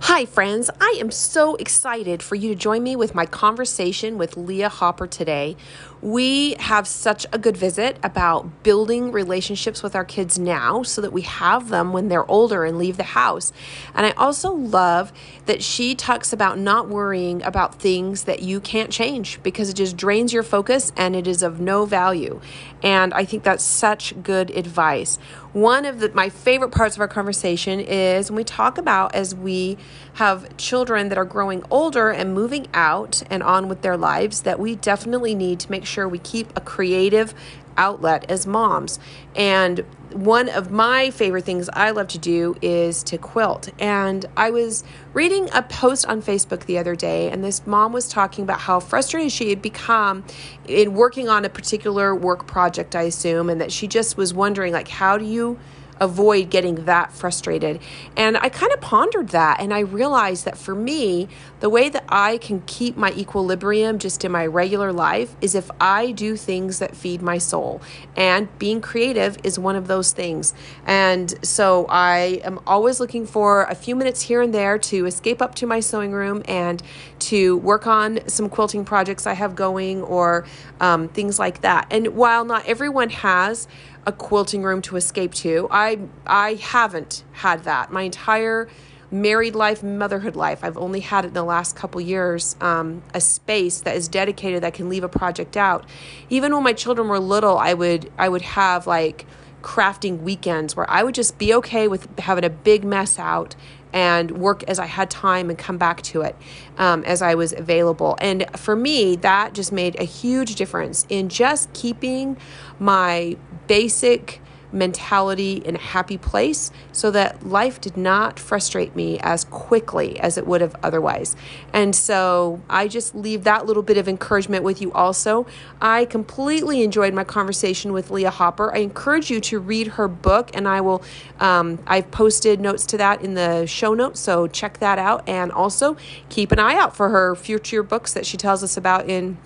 Hi, friends. I am so excited for you to join me with my conversation with Leah Hopper today. We have such a good visit about building relationships with our kids now so that we have them when they're older and leave the house. And I also love that she talks about not worrying about things that you can't change because it just drains your focus and it is of no value. And I think that's such good advice. One of the, my favorite parts of our conversation is when we talk about as we have children that are growing older and moving out and on with their lives, that we definitely need to make sure we keep a creative outlet as moms. And one of my favorite things I love to do is to quilt. And I was reading a post on Facebook the other day, and this mom was talking about how frustrated she had become in working on a particular work project, I assume, and that she just was wondering, like, how do you avoid getting that frustrated. And I kind of pondered that and I realized that for me, the way that I can keep my equilibrium just in my regular life is if I do things that feed my soul. And being creative is one of those things. And so I am always looking for a few minutes here and there to escape up to my sewing room and to work on some quilting projects I have going or um, things like that. And while not everyone has, a quilting room to escape to. I I haven't had that my entire married life, motherhood life. I've only had it in the last couple years. Um, a space that is dedicated that can leave a project out. Even when my children were little, I would I would have like crafting weekends where I would just be okay with having a big mess out and work as I had time and come back to it um, as I was available. And for me, that just made a huge difference in just keeping my basic mentality in a happy place so that life did not frustrate me as quickly as it would have otherwise. And so I just leave that little bit of encouragement with you also. I completely enjoyed my conversation with Leah Hopper. I encourage you to read her book, and I will, um, I've posted notes to that in the show notes, so check that out. And also keep an eye out for her future books that she tells us about in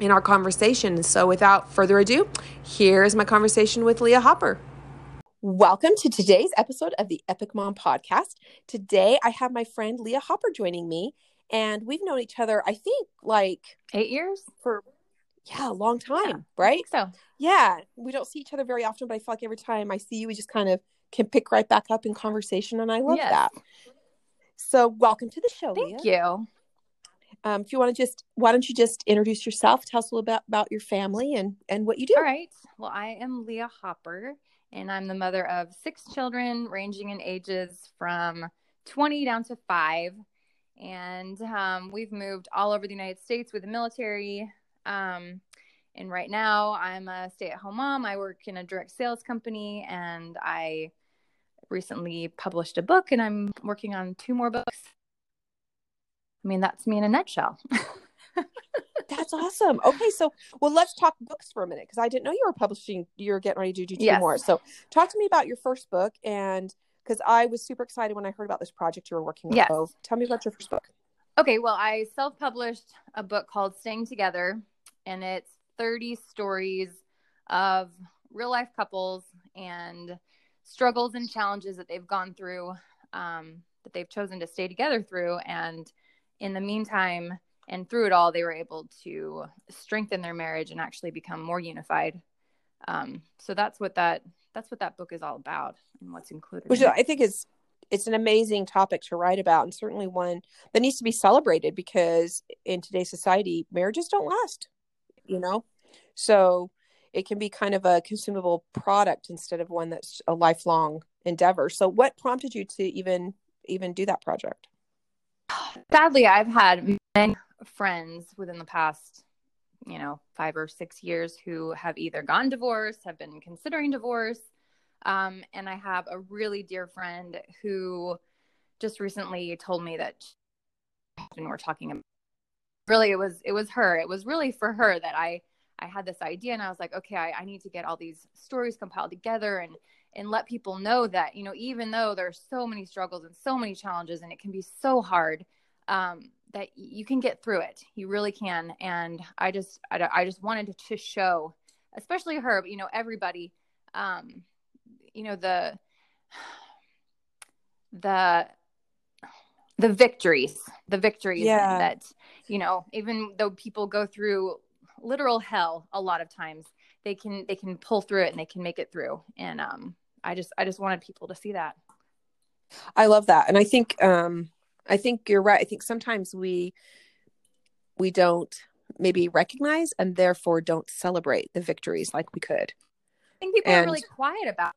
in our conversation. So, without further ado, here's my conversation with Leah Hopper. Welcome to today's episode of the Epic Mom Podcast. Today, I have my friend Leah Hopper joining me, and we've known each other, I think, like eight years for yeah, a long time, yeah, right? so yeah, we don't see each other very often, but I feel like every time I see you, we just kind of can pick right back up in conversation, and I love yes. that. So, welcome to the show. Thank Leah. you. Um, if you want to just, why don't you just introduce yourself? Tell us a little bit about your family and and what you do. All right. Well, I am Leah Hopper, and I'm the mother of six children, ranging in ages from 20 down to five. And um, we've moved all over the United States with the military. Um, and right now, I'm a stay-at-home mom. I work in a direct sales company, and I recently published a book, and I'm working on two more books I mean, that's me in a nutshell. that's awesome. Okay, so well, let's talk books for a minute because I didn't know you were publishing. You're getting ready to do two yes. more. So, talk to me about your first book, and because I was super excited when I heard about this project you were working on. Yes. Tell me about your first book. Okay, well, I self-published a book called "Staying Together," and it's 30 stories of real life couples and struggles and challenges that they've gone through um, that they've chosen to stay together through and in the meantime and through it all they were able to strengthen their marriage and actually become more unified. Um, so that's what that that's what that book is all about and what's included which in i think is it's an amazing topic to write about and certainly one that needs to be celebrated because in today's society marriages don't last you know? So it can be kind of a consumable product instead of one that's a lifelong endeavor. So what prompted you to even even do that project sadly, I've had many friends within the past, you know, five or six years who have either gone divorced, have been considering divorce. Um, and I have a really dear friend who just recently told me that and we're talking about really it was it was her it was really for her that i i had this idea and i was like okay I, I need to get all these stories compiled together and and let people know that you know even though there's so many struggles and so many challenges and it can be so hard um, that you can get through it you really can and i just i, I just wanted to, to show especially her but you know everybody um, you know the the the victories, the victories Yeah. that, you know, even though people go through literal hell a lot of times, they can they can pull through it and they can make it through. And um I just I just wanted people to see that. I love that. And I think um I think you're right. I think sometimes we we don't maybe recognize and therefore don't celebrate the victories like we could. I think people And- are really quiet about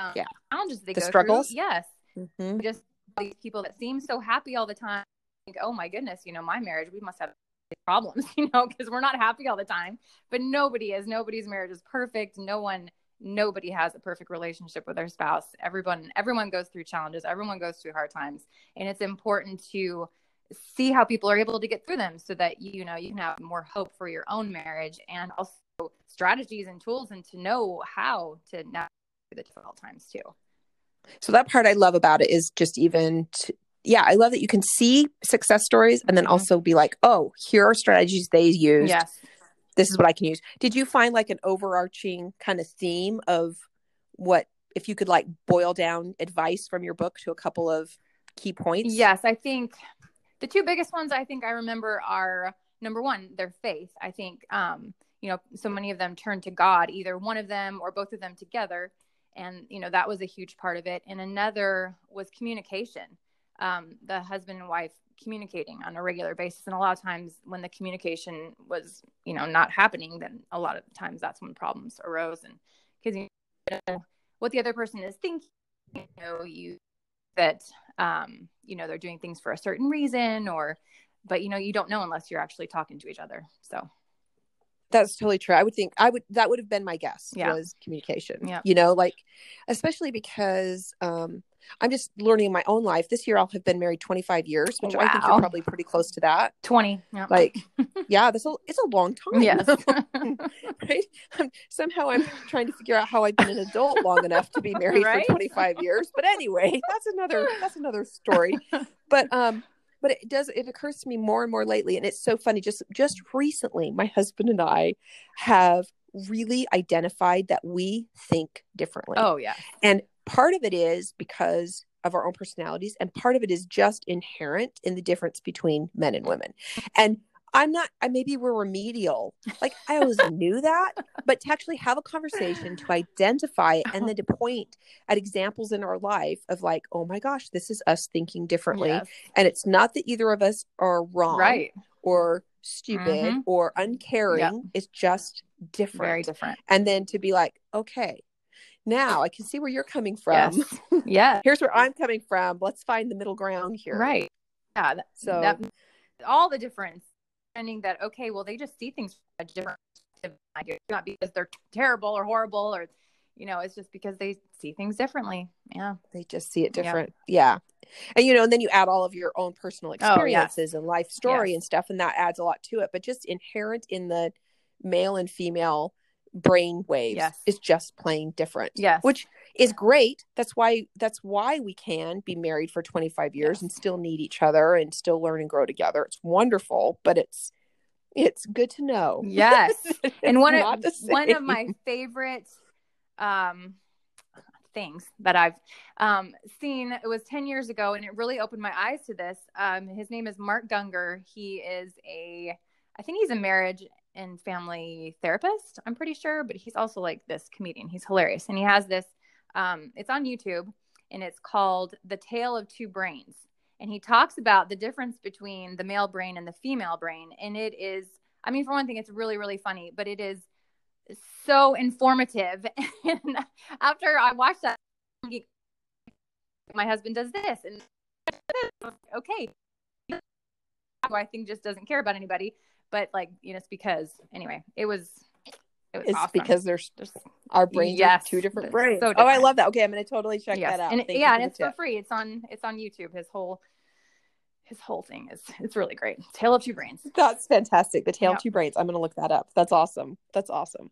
um, Yeah. challenges they The go struggles? through. Yes. Mhm. just these people that seem so happy all the time think oh my goodness you know my marriage we must have problems you know because we're not happy all the time but nobody is nobody's marriage is perfect no one nobody has a perfect relationship with their spouse everyone everyone goes through challenges everyone goes through hard times and it's important to see how people are able to get through them so that you know you can have more hope for your own marriage and also strategies and tools and to know how to navigate the difficult times too So that part I love about it is just even to, yeah, I love that you can see success stories and then Mhm. also be like, "Oh, here are strategies they used. yes This is what I can use." Did you find like an overarching kind of theme of what if you could like boil down advice from your book to a couple of key points? Yes, I think the two biggest ones I think I remember are number one, their faith. I think, um, you know, so many of them turned to God, either one of them or both of them together. And, you know, that was a huge part of it. And another was communication, um, the husband and wife communicating on a regular basis. And a lot of times when the communication was, you know, not happening, then a lot of times that's when problems arose. And because you know what the other person is thinking, you know, you that um, you know they're doing things for a certain reason or but you know you don't know unless you're actually talking to each other so That's totally true. I would think I would that would have been my guess Yeah. was communication. Yeah. You know, like especially because um I'm just learning in my own life. This year I'll have been married 25 years, which I think Wow. you're probably pretty close to that. 20 yeah Like, yeah, this is a long time. yes right? I'm, somehow I'm trying to figure out how I've been an adult long enough to be married Right? for 25 years. But anyway, that's another that's another story. But um but it does it occurs to me more and more lately and it's so funny just just recently my husband and I have really identified that we think differently. oh yeah And part of it is because of our own personalities, and part of it is just inherent in the difference between men and women. And I'm not, I maybe we're remedial. Like I always knew that, but to actually have a conversation, to identify it, and then to point at examples in our life of like, oh my gosh, this is us thinking differently. Yes. And it's not that either of us are wrong right or stupid Mhm. or uncaring. Yep. It's just different very different and then to be like, okay, now I can see where you're coming from. yes yeah Here's where I'm coming from. Let's find the middle ground here. right yeah that, So that all the difference understanding that okay well they just see things from a different perspective than I do. not because they're terrible or horrible or you know it's just because they see things differently yeah they just see it different. Yeah. And you know, and then you add all of your own personal Oh, yes. experiences and life story Yes. and stuff, and that adds a lot to it. But just inherent in the male and female brain waves Yes. is just plain different. yes Which is great. That's why that's why we can be married for 25 years Yes. and still need each other and still learn and grow together. It's wonderful, but it's it's good to know. yes and one of one of my favorite um things that I've um seen it was 10 years ago and it really opened my eyes to this um his name is Mark Gungor he is a I think he's a marriage and family therapist I'm pretty sure but he's also like this comedian. He's hilarious. And he has this um it's on YouTube and it's called The Tale of Two Brains. And he talks about the difference between the male brain and the female brain. And it is I mean, for one thing, it's really, really funny, but it is so informative. and after I watched that, my husband does this, and okay, who I think just doesn't care about anybody, but like you know, it's because anyway, it was. It was It's awesome. because there's Just- our brains Yes, are two different brains. so Oh, I love that. Okay, I'm going to totally check yes. that out. and Thank yeah, and it's for free. It's on it's on YouTube. His whole his whole thing is it's really great. Tale of Two Brains. That's fantastic. The Tale Yeah. of Two Brains. I'm going to look that up. That's awesome. That's awesome.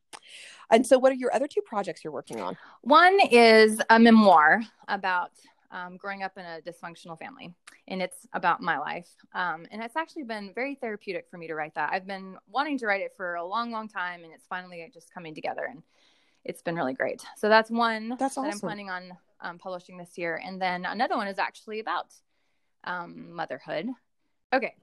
And so, what are your other two projects you're working on? One is a memoir about um, growing up in a dysfunctional family, and it's about my life. Um, and it's actually been very therapeutic for me to write that. I've been wanting to write it for a long, long time, and it's finally just coming together, and it's been really great. So that's one That's that I'm planning on um, publishing this year. And then another one is actually about um, motherhood. Okay.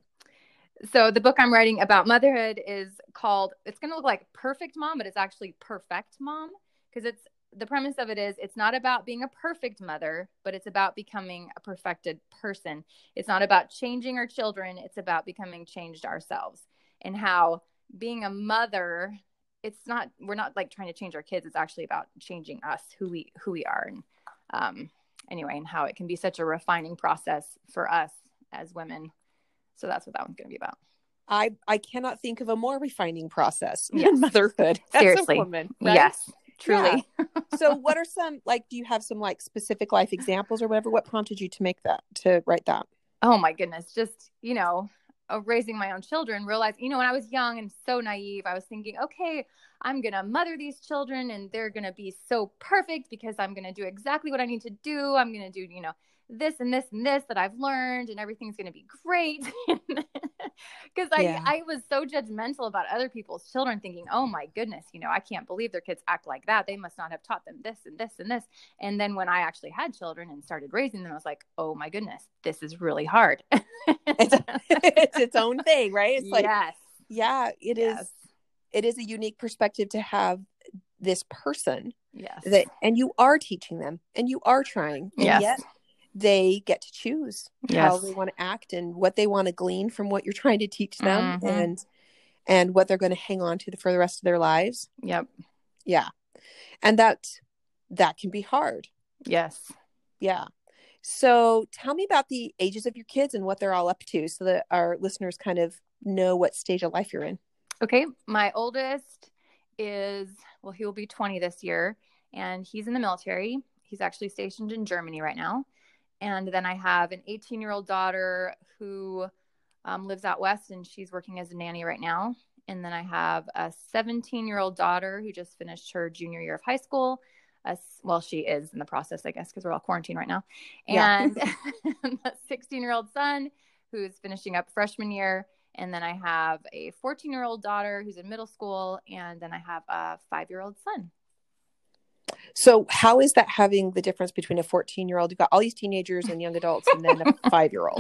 So the book I'm writing about motherhood is called, it's going to look like Perfect Mom, but it's actually Perfect Mom because it's the premise of it is it's not about being a perfect mother, but it's about becoming a perfected person. It's not about changing our children, it's about becoming changed ourselves. And how being a mother it's not we're not like trying to change our kids it's actually about changing us who we who we are. And um anyway and how it can be such a refining process for us as women. So that's what that one's going to be about. I i cannot think of a more refining process yes. than motherhood seriously. woman, right? yes truly. Yeah. so what are some like do you have some like specific life examples or whatever? What prompted you to make that to write that? Oh my goodness. Just you know of raising my own children realized you know when i was young and so naive i was thinking okay i'm going to mother these children and they're going to be so perfect because i'm going to do exactly what i need to do. I'm going to do you know this and this and this that I've learned and everything's going to be great. Because I, yeah. I was so judgmental about other people's children, thinking, oh my goodness, you know, I can't believe their kids act like that. They must not have taught them this and this and this. And then when I actually had children and started raising them, I was like, oh my goodness, this is really hard. it's, it's, its own thing, right? It's like, yes. yeah, it yes. is. It is a unique perspective to have this person. Yes. That, and you are teaching them and you are trying. And yes. yet they get to choose yes. how they want to act and what they want to glean from what you're trying to teach them mm-hmm. and and what they're going to hang on to for the rest of their lives. Yep. Yeah. And that that can be hard. Yes. Yeah. So tell me about the ages of your kids and what they're all up to so that our listeners kind of know what stage of life you're in. Okay. My oldest is, well, he will be 20 this year and he's in the military. He's actually stationed in Germany right now. And then I have an 18 year old daughter who um, lives out west and she's working as a nanny right now. And then I have a 17 year old daughter who just finished her junior year of high school. Uh, well, she is in the process, I guess, because we're all quarantined right now. And yeah. a 16 year old son who's finishing up freshman year. And then I have a 14 year old daughter who's in middle school. And then I have a five year old son. So, how is that having the difference between a 14 year old? You've got all these teenagers and young adults, and then a five year old.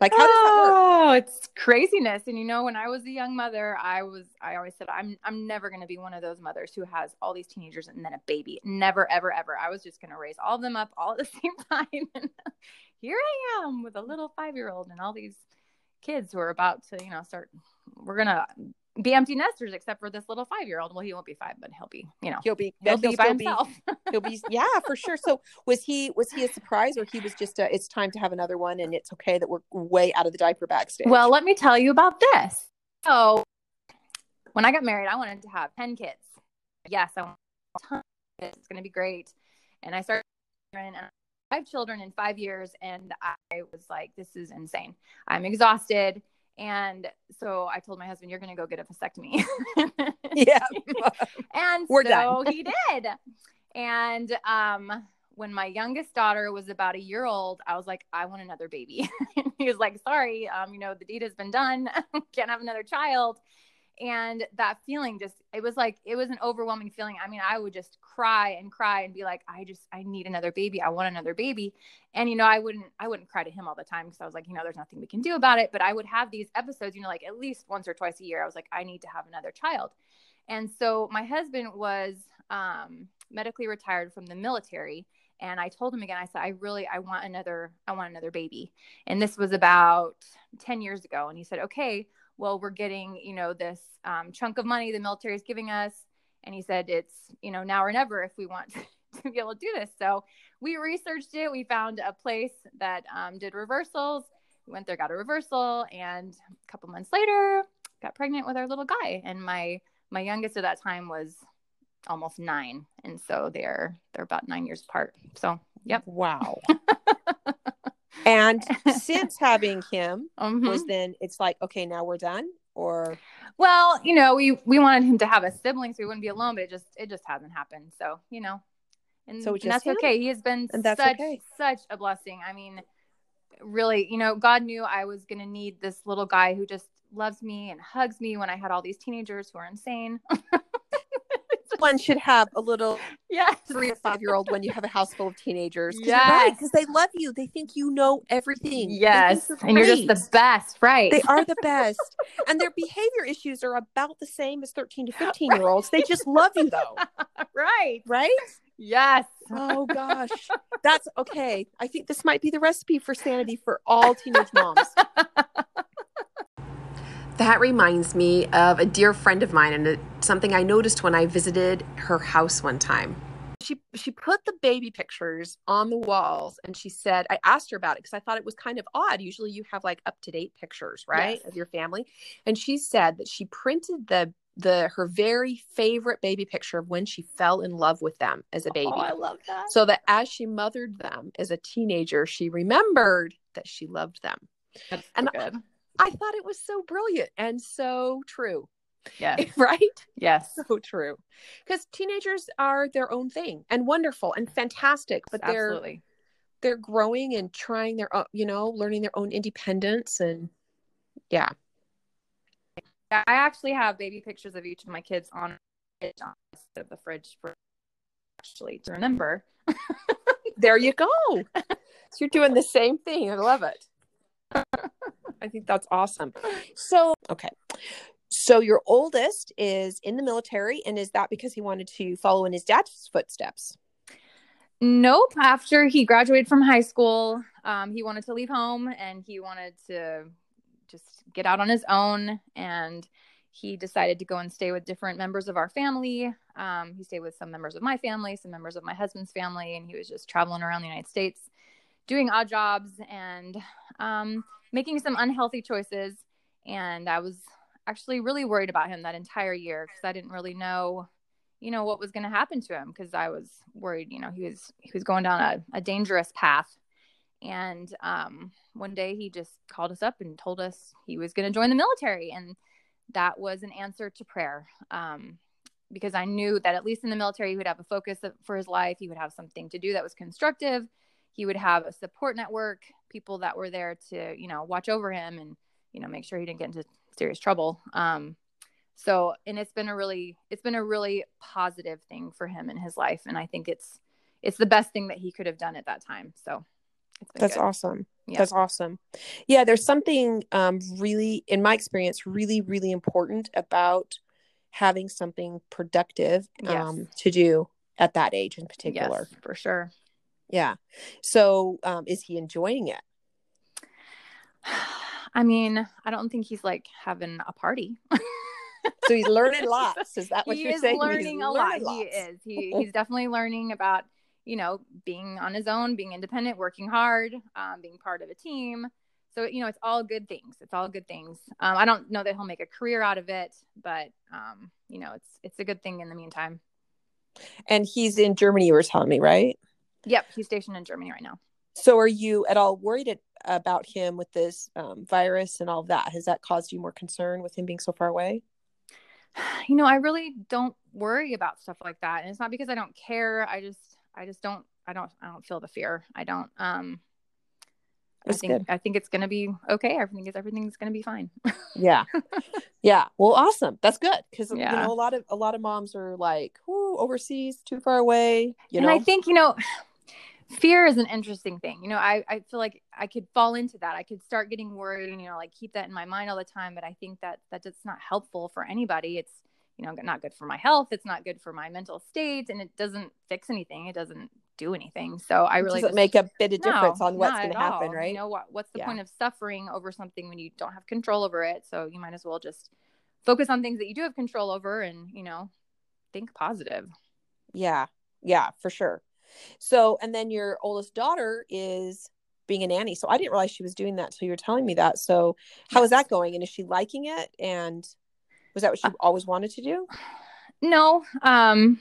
Like, how does that work? Oh, it's craziness. And you know, when I was a young mother, I was, I always said, I'm, I'm never going to be one of those mothers who has all these teenagers and then a baby. Never, ever, ever. I was just going to raise all of them up all at the same time. And here I am with a little five year old and all these kids who are about to, you know, start. We're going to be empty nesters except for this little five year old. Well, he won't be five, but he'll be, you know, he'll be, he'll, he'll be by himself. Be, he'll be, yeah, for sure. So was he, was he a surprise or he was just a, it's time to have another one and it's okay that we're way out of the diaper bag stage? Well, let me tell you about this. So when I got married, I wanted to have 10 kids. Yes, I want kids. It's going to be great. And I started and five children in five years. And I was like, this is insane. I'm exhausted and so I told my husband, "You're going to go get a vasectomy." yeah, and We're so done. he did. And um, when my youngest daughter was about a year old, I was like, "I want another baby." he was like, "Sorry, um, you know, the deed has been done. Can't have another child." And that feeling just it was like it was an overwhelming feeling. I mean i would just cry and cry and be like i just i need another baby. I want another baby. And you know i wouldn't i wouldn't cry to him all the time because i was like you know there's nothing we can do about it. But i would have these episodes you know like at least once or twice a year i was like i need to have another child. And so my husband was um, medically retired from the military. And i told him again i said i really i want another i want another baby. And this was about 10 years ago. And he said okay well, we're getting, you know, this um, chunk of money the military is giving us. And he said, it's, you know, now or never if we want to be able to do this. So we researched it. We found a place that um, did reversals. We went there, got a reversal, and a couple months later, got pregnant with our little guy. And my my youngest at that time was almost nine, and so they're they're about nine years apart. So, yep. Wow. and since having him mm-hmm. was then it's like okay now we're done or well you know we we wanted him to have a sibling so he wouldn't be alone but it just it just hasn't happened so you know and, so and that's him? okay he has been such okay. such a blessing i mean really you know god knew i was going to need this little guy who just loves me and hugs me when i had all these teenagers who are insane everyone should have a little yes. three or five year old when you have a house full of teenagers. Right, because they love you. They think you know everything. Yes. you're And you're just the best, right? They are the best. and their behavior issues are about the same as 13 to 15 year olds. They just love you though. right. Right? Yes. Oh gosh. That's okay. I think this might be the recipe for sanity for all teenage moms. That reminds me of a dear friend of mine and something I noticed when I visited her house one time. She she put the baby pictures on the walls and she said I asked her about it because I thought it was kind of odd. Usually you have like up to date pictures, right, Yes. of your family. And she said that she printed the the her very favorite baby picture of when she fell in love with them as a baby. Oh, I love that. so that as she mothered them as a teenager, she remembered that she loved them. That's and so good. I thought it was so brilliant and so true, Yes. right? Yes. So true. Because teenagers are their own thing and wonderful and fantastic, but they're Absolutely. they're growing and trying their own, you know, learning their own independence and yeah. I actually have baby pictures of each of my kids on on the of the fridge for actually to remember. There you go. so you're doing the same thing. I love it. I think that's awesome. So, okay. So your oldest is in the military and is that because he wanted to follow in his dad's footsteps? Nope. After he graduated from high school, um, he wanted to leave home and he wanted to just get out on his own. And he decided to go and stay with different members of our family. Um, he stayed with some members of my family, some members of my husband's family, and he was just traveling around the United States, doing odd jobs and um, making some unhealthy choices. And I was actually really worried about him that entire year because I didn't really know you know what was going to happen to him because I was worried. You know, he was he was going down a, a dangerous path, and um, one day he just called us up and told us he was going to join the military, and that was an answer to prayer. Um, because I knew that at least in the military, he would have a focus for his life. He would have something to do that was constructive. He would have a support network, people that were there to, you know, watch over him and, you know, make sure he didn't get into serious trouble. Um, so and it's been a really it's been a really positive thing for him in his life and i think it's it's the best thing that he could have done at that time so it's been That's good. awesome. Yeah. That's awesome. Yeah, there's something um, really, in my experience, really, really important about having something productive Yes. um, to do at that age in particular. yes for sure Yeah. So, um, is he enjoying it? i mean i don't think he's like having a party So he's learning lots. Is that what he you're saying? He's learning a lot learning he is he, he's definitely learning about you know being on his own being independent working hard um, being part of a team so you know it's all good things it's all good things um, i don't know that he'll make a career out of it but um, you know it's it's a good thing in the meantime And he's in Germany. You were telling me, right? Yep, he's stationed in Germany right now. So, are you at all worried at, about him with this um, virus and all of that? Has that caused you more concern with him being so far away? You know, I really don't worry about stuff like that, and it's not because I don't care. I just, I just don't, I don't, I don't feel the fear. I don't. Um, That's I think, good. I think it's gonna be okay. Everything is, everything's gonna be fine. Yeah, yeah. Well, awesome. That's good because you know a lot of a lot of moms are like, "Ooh, overseas, too far away." You and know, I think you know, fear is an interesting thing. You know, I, I feel like I could fall into that. I could start getting worried and you know, like keep that in my mind all the time. But I think that that that's not helpful for anybody. It's you know not good for my health. It's not good for my mental state, and it doesn't fix anything. It doesn't do anything. So I really doesn't just- make a bit of No, difference on what's going to happen, all. right? You know what? What's the Yeah. point of suffering over something when you don't have control over it? So you might as well just focus on things that you do have control over, and you know, think positive. Yeah, yeah, for sure. So, and then your oldest daughter is being a nanny. So I didn't realize she was doing that until you were telling me that. So, how is that going? And is she liking it? And was that what she always wanted to do? No, um,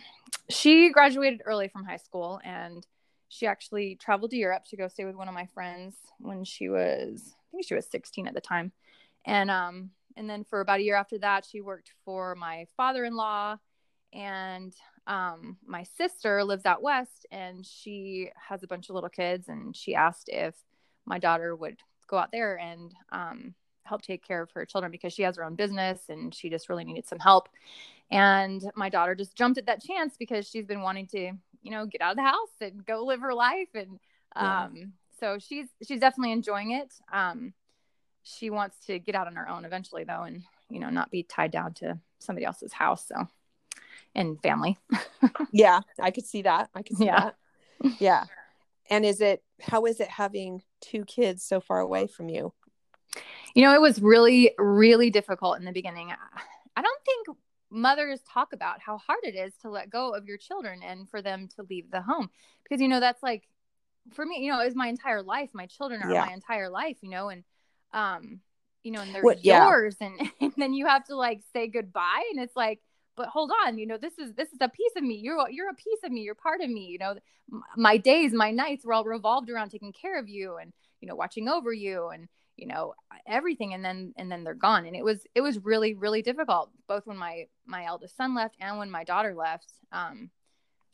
she graduated early from high school, and she actually traveled to Europe to go stay with one of my friends when she was, I think she was 16 at the time, and um, and then for about a year after that, she worked for my father-in-law, and um, my sister lives out west, and she has a bunch of little kids, and she asked if my daughter would go out there and um, help take care of her children because she has her own business and she just really needed some help. And my daughter just jumped at that chance because she's been wanting to, you know, get out of the house and go live her life. And um, yeah. so she's she's definitely enjoying it. Um, she wants to get out on her own eventually though and you know not be tied down to somebody else's house so and family. Yeah i could see that. I could see yeah. that. Yeah. And is it how is it having two kids so far away from you? You know it was really really difficult in the beginning. I don't think mothers talk about how hard it is to let go of your children and for them to leave the home. Because you know that's like for me you know is my entire life. My children are yeah. my entire life you know and um you know and they're what, yours. Yeah. and, and then you have to like say goodbye. And it's like but hold on you know this is this is a piece of me you're you're a piece of me you're part of me you know my days my nights were all revolved around taking care of you and you know watching over you and you know everything and then and then they're gone and it was it was really really difficult both when my my eldest son left and when my daughter left um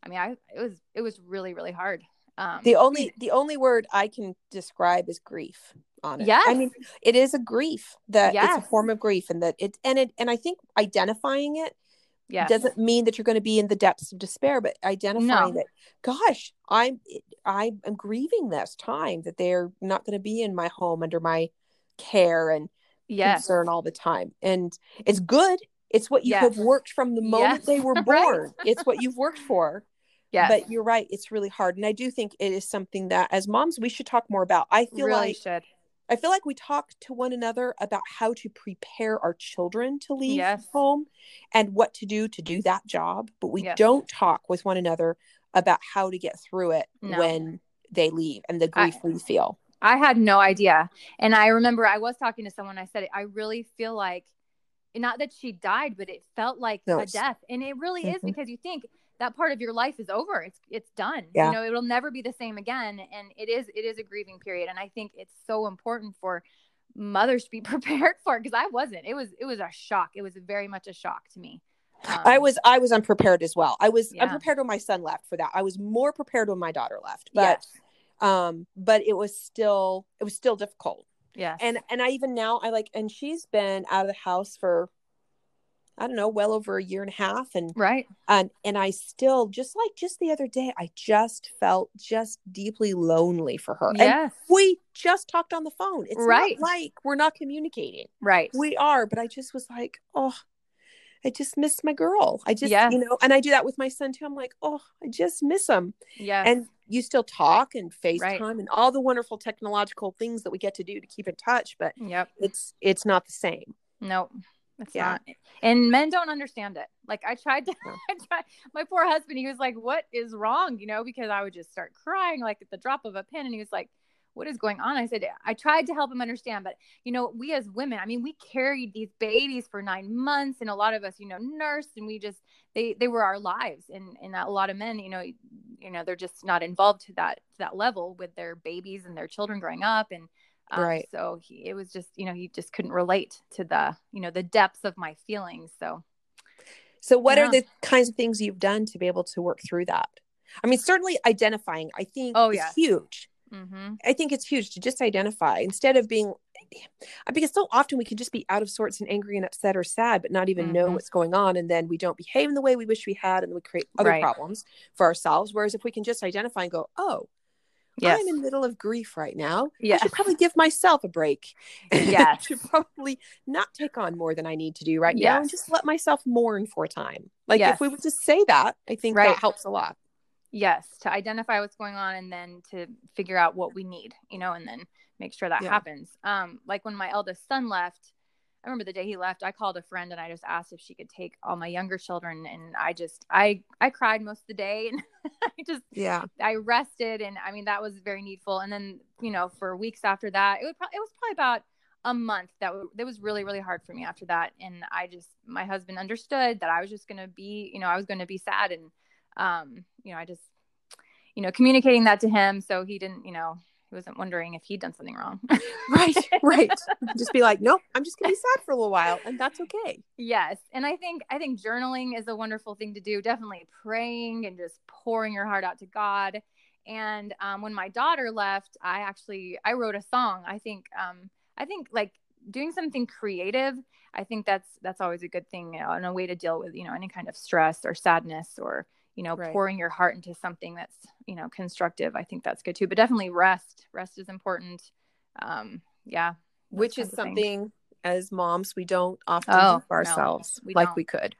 i mean i it was it was really really hard um the only the only word i can describe is grief on it. Yeah. I mean, it is a grief that yes. it's a form of grief and that it and it and I think identifying it yes. doesn't mean that you're going to be in the depths of despair, but identifying no. that, gosh, I'm I am grieving this time that they're not going to be in my home under my care and yes. concern all the time. And it's good. It's what you yes. have worked from the moment they were born. it's what you've worked for. Yeah. But you're right. It's really hard. And I do think it is something that as moms, we should talk more about. I feel really like should. I feel like we talk to one another about how to prepare our children to leave yes. home and what to do to do that job, but we yes. don't talk with one another about how to get through it no. when they leave and the grief I, we feel. I had no idea. And I remember I was talking to someone, I said, I really feel like not that she died, but it felt like no, a death. And it really mm-hmm. is because you think that part of your life is over. It's it's done. Yeah. You know, it'll never be the same again. And it is it is a grieving period. And I think it's so important for mothers to be prepared for it because I wasn't. It was it was a shock. It was very much a shock to me. Um, I was I was unprepared as well. I was yeah. unprepared when my son left for that. I was more prepared when my daughter left. But yes. um but it was still it was still difficult. Yeah. And and I even now I like and she's been out of the house for I don't know, well over a year and a half. And right. And and I still just like just the other day, I just felt just deeply lonely for her. Yes. And we just talked on the phone. It's right. not like we're not communicating. Right. We are, but I just was like, oh, I just miss my girl. I just, yes. you know, and I do that with my son too. I'm like, oh, I just miss him. Yeah. And you still talk and FaceTime right. and all the wonderful technological things that we get to do to keep in touch, but yep. it's it's not the same. Nope. It's yeah. not. And men don't understand it. Like I tried to, I tried, my poor husband, he was like, what is wrong? You know, because I would just start crying like at the drop of a pin. And he was like, what is going on? I said, I tried to help him understand, but you know, we as women, I mean, we carried these babies for nine months and a lot of us, you know, nursed and we just, they, they were our lives. And, and a lot of men, you know, you know, they're just not involved to that, to that level with their babies and their children growing up. And, um, right. So he, it was just, you know, he just couldn't relate to the, you know, the depths of my feelings. So, so what yeah. are the kinds of things you've done to be able to work through that? I mean, certainly identifying, I think, oh, yeah. huge. Mm-hmm. I think it's huge to just identify instead of being, because so often we can just be out of sorts and angry and upset or sad, but not even mm-hmm. know what's going on. And then we don't behave in the way we wish we had, and we create other right. problems for ourselves. Whereas if we can just identify and go, oh, Yes. I'm in the middle of grief right now. Yeah. I should probably give myself a break. Yes. I should probably not take on more than I need to do right yes. now and just let myself mourn for a time. Like yes. if we would just say that, I think right. that helps a lot. Yes. To identify what's going on and then to figure out what we need, you know, and then make sure that yeah. happens. Um, like when my eldest son left, I remember the day he left, I called a friend and I just asked if she could take all my younger children. And I just, I, I cried most of the day and I just, yeah, I rested. And I mean, that was very needful. And then, you know, for weeks after that, it would probably, it was probably about a month that, w- that was really, really hard for me after that. And I just, my husband understood that I was just going to be, you know, I was going to be sad. And, um, you know, I just, you know, communicating that to him. So he didn't, you know, he wasn't wondering if he'd done something wrong. right, right. Just be like, nope, I'm just gonna be sad for a little while, and that's okay. Yes, and I think I think journaling is a wonderful thing to do. Definitely praying and just pouring your heart out to God. And um, when my daughter left, I actually I wrote a song. I think um, I think like doing something creative i think that's that's always a good thing you know, and a way to deal with you know any kind of stress or sadness or you know right. pouring your heart into something that's you know constructive i think that's good too but definitely rest rest is important um yeah which is something as moms we don't often oh, do for ourselves no, we like don't. we could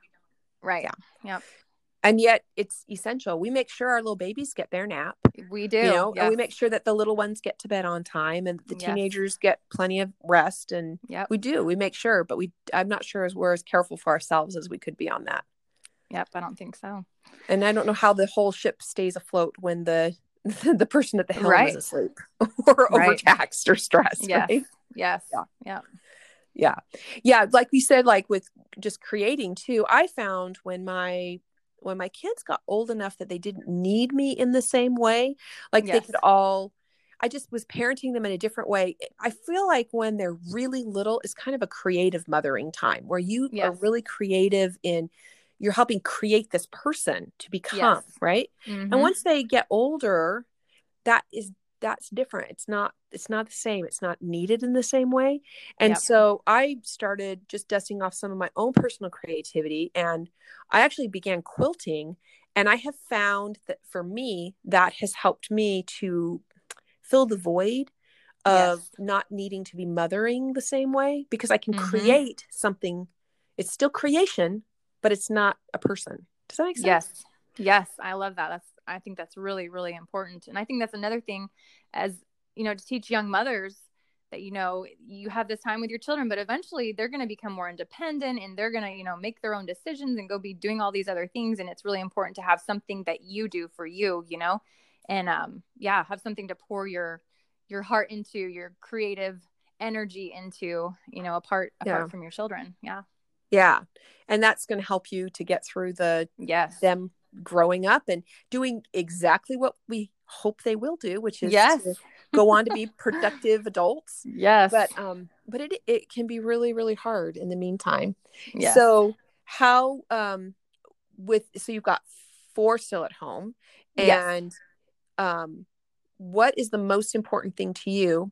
right yeah yep and yet it's essential we make sure our little babies get their nap we do you know yes. and we make sure that the little ones get to bed on time and the teenagers yes. get plenty of rest and yeah we do we make sure but we i'm not sure as we're as careful for ourselves as we could be on that yep i don't think so and i don't know how the whole ship stays afloat when the the person at the helm right. is asleep or right. overtaxed or stressed yes right? yes yeah yeah yeah yeah like we said like with just creating too i found when my when my kids got old enough that they didn't need me in the same way, like yes. they could all I just was parenting them in a different way. I feel like when they're really little it's kind of a creative mothering time where you yes. are really creative in you're helping create this person to become, yes. right? Mm-hmm. And once they get older, that is that's different it's not it's not the same it's not needed in the same way and yep. so i started just dusting off some of my own personal creativity and i actually began quilting and i have found that for me that has helped me to fill the void of yes. not needing to be mothering the same way because i can mm-hmm. create something it's still creation but it's not a person does that make sense yes yes i love that that's I think that's really, really important. And I think that's another thing as, you know, to teach young mothers that, you know, you have this time with your children, but eventually they're going to become more independent and they're going to, you know, make their own decisions and go be doing all these other things. And it's really important to have something that you do for you, you know, and, um, yeah, have something to pour your, your heart into your creative energy into, you know, apart, apart yeah. from your children. Yeah. Yeah. And that's going to help you to get through the, yes, them growing up and doing exactly what we hope they will do, which is yes. go on to be productive adults. Yes. But um but it it can be really really hard in the meantime. Yes. So how um with so you've got four still at home and yes. um what is the most important thing to you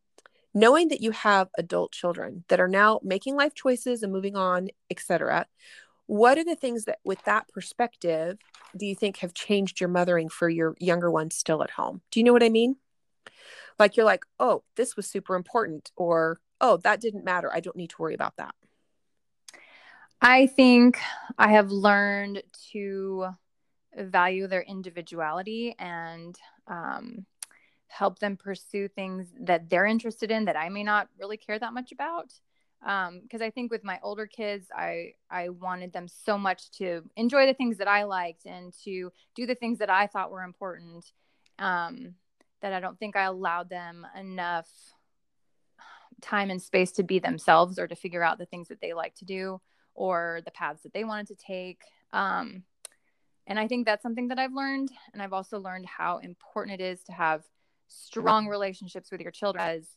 knowing that you have adult children that are now making life choices and moving on etc what are the things that with that perspective do you think have changed your mothering for your younger ones still at home? Do you know what i mean? Like you're like oh this was super important or oh that didn't matter. I don't need to worry about that. I think i have learned to value their individuality and um, help them pursue things that they're interested in that i may not really care that much about. Um because i think with my older kids i i wanted them so much to enjoy the things that i liked and to do the things that i thought were important um that i don't think i allowed them enough time and space to be themselves or to figure out the things that they like to do or the paths that they wanted to take. Um and i think that's something that i've learned and i've also learned how important it is to have strong relationships with your children as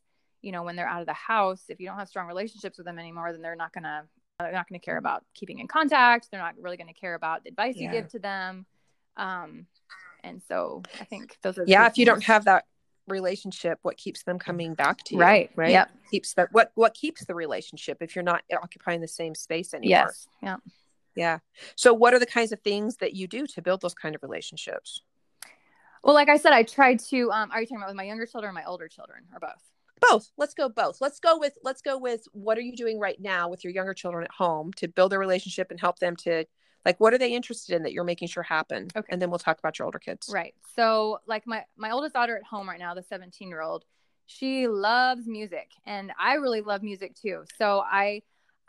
you know when they're out of the house if you don't have strong relationships with them anymore then they're not going to they're not going to care about keeping in contact. They're not really going to care about the advice yeah. you give to them. Um and so i think those are yeah if you don't have that relationship what keeps them coming back to you? Right right. Yep. keeps that what what keeps the relationship if you're not occupying the same space anymore? Yes yeah yeah. So what are the kinds of things that you do to build those kind of relationships well like i said i tried to um are you talking about with my younger children or my older children or both? Both. Let's go both. Let's go with let's go with what are you doing right now with your younger children at home to build a relationship and help them to like what are they interested in that you're making sure happen? Okay. And then we'll talk about your older kids. Right. So like my my oldest daughter at home right now the 17 year old she loves music and i really love music too. So i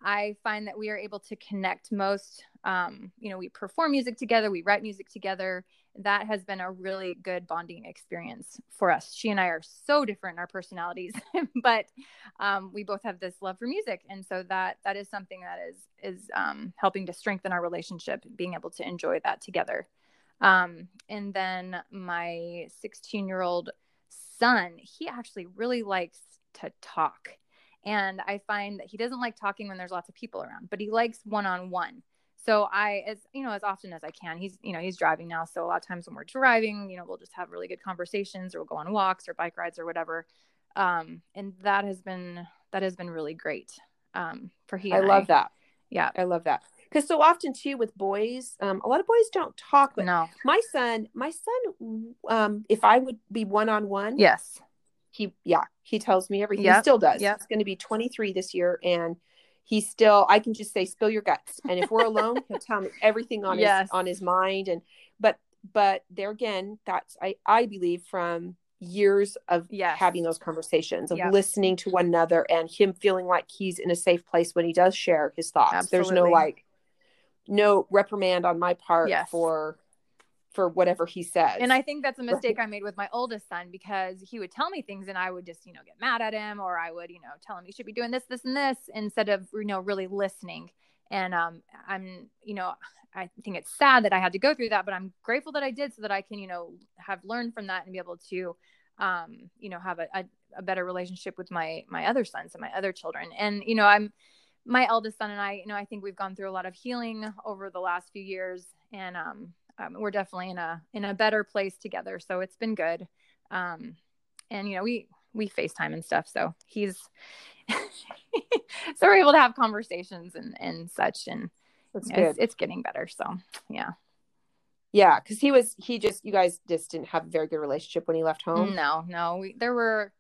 i find that we are able to connect most um, you know we perform music together we write music together that has been a really good bonding experience for us. She and I are so different in our personalities, but um, we both have this love for music, and so that that is something that is is um, helping to strengthen our relationship, being able to enjoy that together. Um, and then my 16 year old son, he actually really likes to talk. And I find that he doesn't like talking when there's lots of people around, but he likes one on one so i as you know as often as i can he's you know he's driving now so a lot of times when we're driving you know we'll just have really good conversations or we'll go on walks or bike rides or whatever um, and that has been that has been really great um, for he. I love that. Yeah, I love that because so often too with boys, um, a lot of boys don't talk. But no, my son, my son, um, if I would be one on one, yes, he yeah he tells me everything. Yep. He still does. Yep. He's going to be 23 this year, and he's still. I can just say spill your guts, and if we're alone, he'll tell me everything on Yes. his on his mind. And but but there again, that's I I believe from years of Yes. having those conversations of Yep. listening to one another and him feeling like he's in a safe place when he does share his thoughts there's no like no reprimand on my part Yes. for for whatever he says And I think that's a mistake I made with my oldest son because he would tell me things and I would just, you know, get mad at him or I would, you know, tell him you should be doing this, this, and this instead of, you know, really listening. And um, I'm, you know, I think it's sad that I had to go through that, but I'm grateful that I did so that I can, you know, have learned from that and be able to, um, you know, have a, a, a better relationship with my my other sons and my other children. And you know, I'm my eldest son and I, you know, I think we've gone through a lot of healing over the last few years, and um, um, we're definitely in a in a better place together. So it's been good. Um, and you know, we we FaceTime and stuff, so he's so we're able to have conversations and and such, and that's you know, it's, it's getting better. So yeah, yeah because he was he just you guys just didn't have a very good relationship when he left home no, no, we there were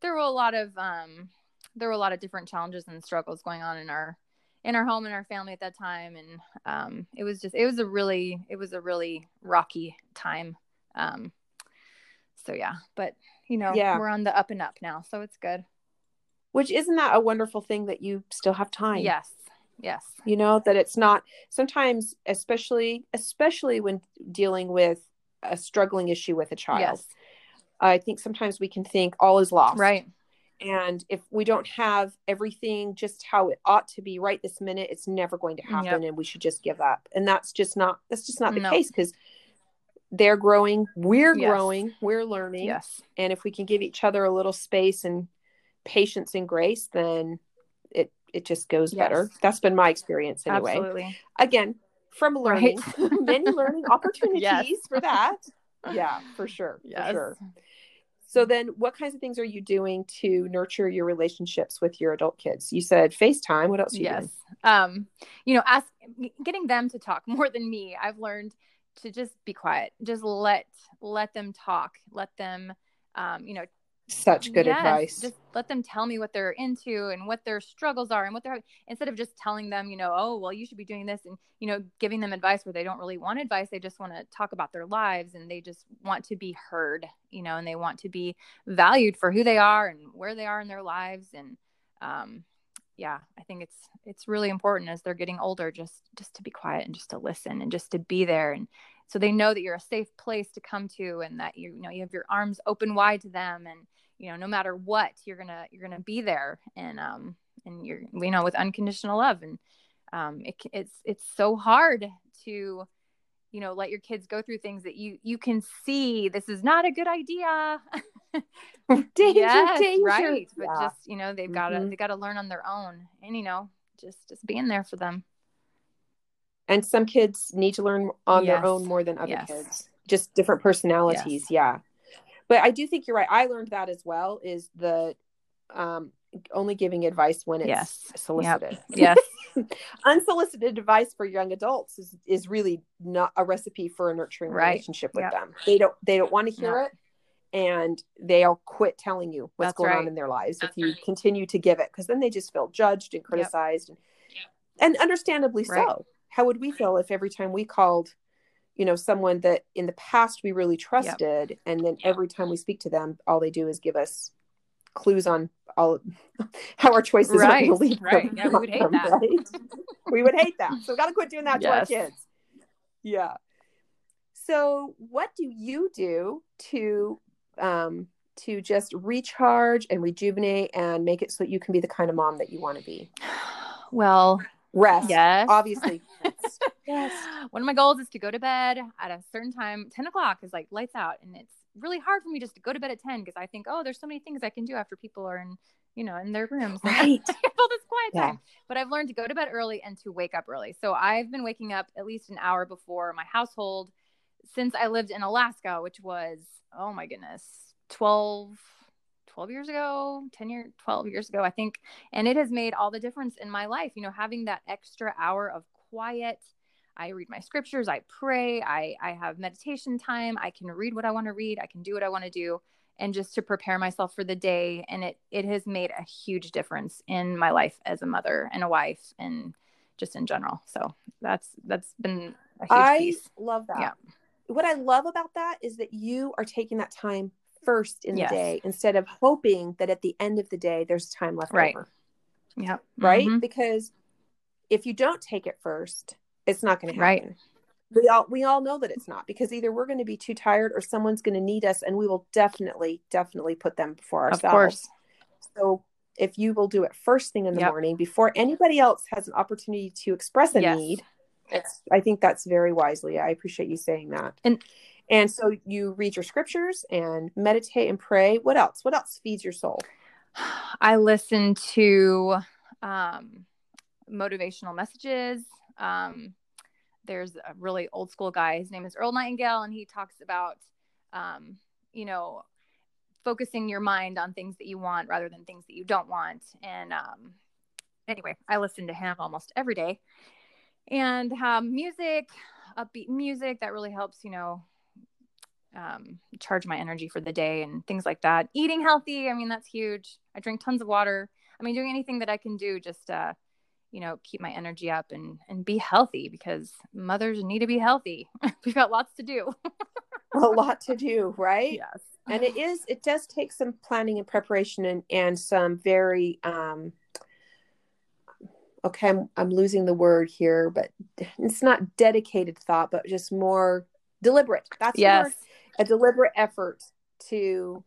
there were a lot of um there were a lot of different challenges and struggles going on in our in our home and our family at that time and um it was just it was a really it was a really rocky time um so yeah but you know Yeah. we're on the up and up now so it's good. Which isn't that a wonderful thing that you still have time? Yes yes. You know that it's not sometimes especially especially when dealing with a struggling issue with a child yes. I think sometimes we can think all is lost. Right and if we don't have everything just how it ought to be right this minute it's never going to happen and we should just give up and that's just not that's just not the No. case because they're growing we're Yes. growing we're learning yes and if we can give each other a little space and patience and grace then it it just goes Yes. better that's been my experience anyway absolutely again from learning Right. many learning opportunities Yes. for that yeah for sure for sure so then what kinds of things are you doing to nurture your relationships with your adult kids? You said facetime. What else yes doing? Um you know ask getting them to talk more than me. I've learned to just be quiet. Just let let them talk. Let them um you know such good yes, advice. just let them tell me what they're into and what their struggles are and what they're instead of just telling them you know oh well you should be doing this and you know giving them advice where they don't really want advice they just want to talk about their lives and they just want to be heard you know and they want to be valued for who they are and where they are in their lives and um yeah i think it's it's really important as they're getting older just just to be quiet and just to listen and just to be there and so they know that you're a safe place to come to and that you, you know you have your arms open wide to them and you know no matter what you're gonna you're gonna be there. And um and you're you know with unconditional love and um it, it's it's so hard to you know let your kids go through things that you you can see this is not a good idea. Danger yes, danger. right. But Yeah. just you know they've got to Mhm. they got to learn on their own and you know just just being there for them. And some kids need to learn on Yes. their own more than other Yes. kids. Just different personalities. Yeah but i do think you're right i learned that as well is the um only giving advice when it's Yes. solicited yes unsolicited advice for young adults is, is really not a recipe for a nurturing Right. relationship with Yep. them they don't they don't want to hear No. it and they'll quit telling you what's That's going on in their lives That's if you right. continue to give it because then they just feel judged and criticized and, and understandably Right. so how would we feel if every time we called you know someone that in the past we really trusted and then every time we speak to them all they do is give us clues on all how our choices are Right, going to lead right. Yeah, we would hate them, that. right? we would hate that so we got to quit doing that Yes. to our kids yeah so what do you do to um to just recharge and rejuvenate and make it so that you can be the kind of mom that you want to be well rest yes obviously yes. One of my goals is to go to bed at a certain time 10 o'clock is like lights out and it's really hard for me just to go to bed at 10 because i think oh there's so many things i can do after people are in you know in their rooms. Right. All this quiet Yeah. time. But i've learned to go to bed early and to wake up early. So i've been waking up at least an hour before my household since i lived in alaska which was oh my goodness 12 12 years ago 10 years 12 years ago i think. And it has made all the difference in my life you know having that extra hour of quiet i read my scriptures i pray i i have meditation time i can read what i want to read i can do what i want to do and just to prepare myself for the day and it it has made a huge difference in my life as a mother and a wife and just in general so that's that's been a huge I piece love that. Yeah. What I love about that is that you are taking that time first in Yes. the day instead of hoping that at the end of the day there's time left Right. over. yeah Right? Mhm. Because if you don't take it first, it's not going to happen. Right. We all we all know that it's not because either we're going to be too tired or someone's going to need us and we will definitely definitely put them before of ourselves. course So if you will do it first thing in the Yep. morning before anybody else has an opportunity to express a Yes. need, it's I think that's very wisely. I appreciate you saying that. And- and so you read your scriptures and meditate and pray. What else? What else feeds your soul? I listen to um, motivational messages. Um, there's a really old school guy. His name is Earl Nightingale, and he talks about, um, you know, focusing your mind on things that you want rather than things that you don't want. And um, anyway, I listen to him almost every day. And um, music, upbeat music, that really helps, you know, um, charge my energy for the day and things like that. Eating healthy, I mean, that's huge. I drink tons of water. I mean, doing anything that I can do just, uh, you know, keep my energy up and and be healthy because mothers need to be healthy. We've got lots to do. a lot to do, right? yes. and it is it does take some planning and preparation and and some very um okay I'm, I'm losing the word here but it's not dedicated thought but just more deliberate that's Yes. a deliberate effort to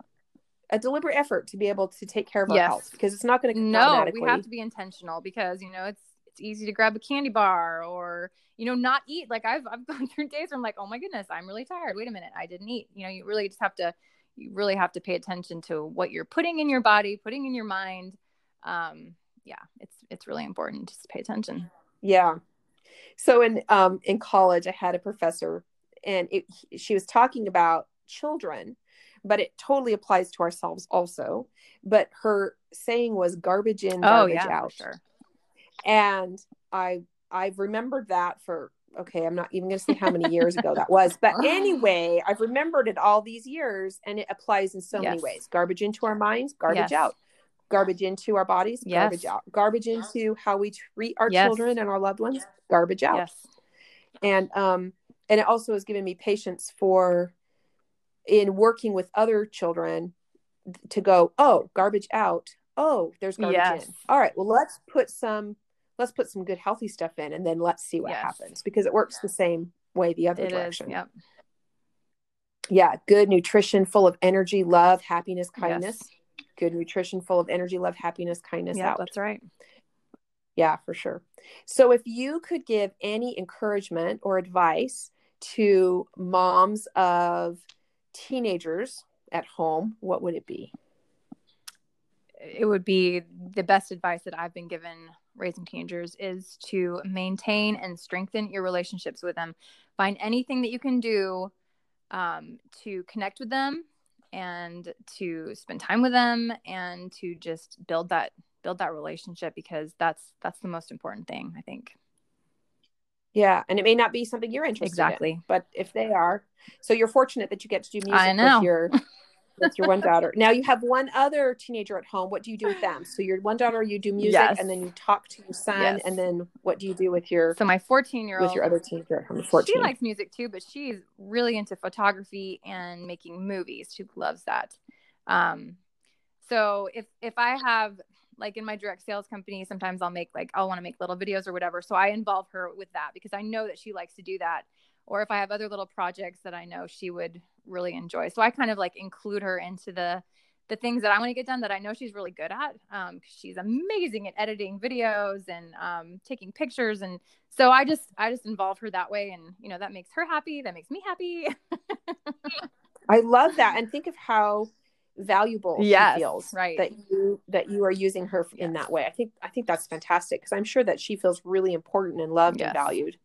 a deliberate effort to be able to take care of our Yes. health because it's not going to come No, we have to be intentional because you know it's it's easy to grab a candy bar or you know not eat. Like I've I've gone through days where I'm like, oh my goodness, I'm really tired. Wait a minute, I didn't eat. You know, you really just have to you really have to pay attention to what you're putting in your body, putting in your mind. Um, yeah, it's it's really important just to pay attention. Yeah. So in um in college, I had a professor, and it, she was talking about children, but it totally applies to ourselves also. But her saying was "garbage in, Oh garbage yeah, out," sure. and I I've remembered that for okay, I'm not even going to say how many years ago that was, but anyway, I've remembered it all these years, and it applies in so many ways: garbage into our minds, garbage Yes. out. Garbage into our bodies, Yes. garbage out. Garbage into how we treat our Yes. children and our loved ones, garbage out Yes. and um and it also has given me patience for in working with other children to go oh garbage out oh there's garbage Yes. in all right well let's put some let's put some good healthy stuff in and then let's see what Yes. happens because it works the same way the other It is. direction Yep. yeah good nutrition full of energy love happiness Yes. kindness good nutrition full of energy love happiness kindness Yeah, that's right. Yeah, for sure. So, if you could give any encouragement or advice to moms of teenagers at home, what would it be? it would be the best advice that I've been given raising teenagers is to maintain and strengthen your relationships with them. Find anything that you can do um, to connect with them and to spend time with them and to just build that build that relationship because that's that's the most important thing I think. Yeah, and it may not be something you're interested in, Exactly. but if they are, so you're fortunate that you get to do music I know. with your with your one daughter. Now you have one other teenager at home. What do you do with them? So your one daughter, you do music, Yes. and then you talk to your son, Yes. and then what do you do with your So my 14 year old with your other teenager at home? Fourteen. She likes music too, but she's really into photography and making movies. She loves that. Um, so if if I have like in my direct sales company, sometimes I'll make like I'll want to make little videos or whatever. So I involve her with that because I know that she likes to do that. Or if I have other little projects that I know she would really enjoy, so I kind of like include her into the the things that I want to get done that I know she's really good at. Um, she's amazing at editing videos and um, taking pictures, and so I just I just involve her that way, and you know that makes her happy, that makes me happy. I love that, and think of how valuable Yes, she feels right. that you that you are using her in Yes. that way. I think I think that's fantastic because I'm sure that she feels really important and loved Yes. and valued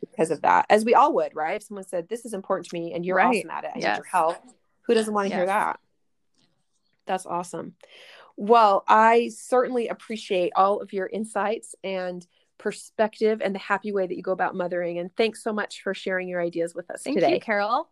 because of that, as we all would, right? If someone said, "This is important to me," and you're Right. awesome at it, I need Yes. your help. Who doesn't want to hear that? That's awesome. Well, I certainly appreciate all of your insights and perspective and the happy way that you go about mothering. And thanks so much for sharing your ideas with us Thank today. you, Carol.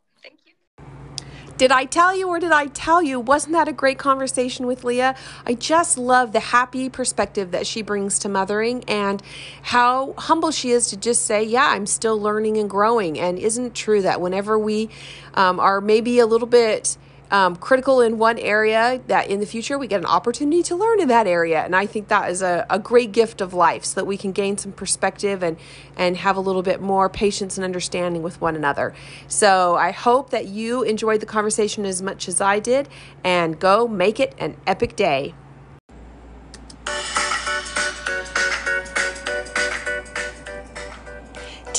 Did I tell you or did I tell you? Wasn't that a great conversation with Leah? I just love the happy perspective that she brings to mothering and how humble she is to just say, Yeah, I'm still learning and growing. And isn't it true that whenever we um, are maybe a little bit um, critical in one area that in the future we get an opportunity to learn in that area. And i think that is a, a great gift of life so that we can gain some perspective and and have a little bit more patience and understanding with one another. So i hope that you enjoyed the conversation as much as i did and go make it an epic day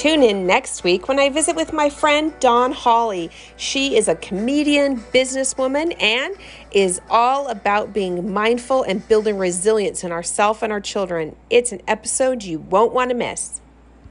Tune in next week when I visit with my friend Dawn Hawley. She is a comedian, businesswoman, and is all about being mindful and building resilience in ourselves and our children. It's an episode you won't want to miss.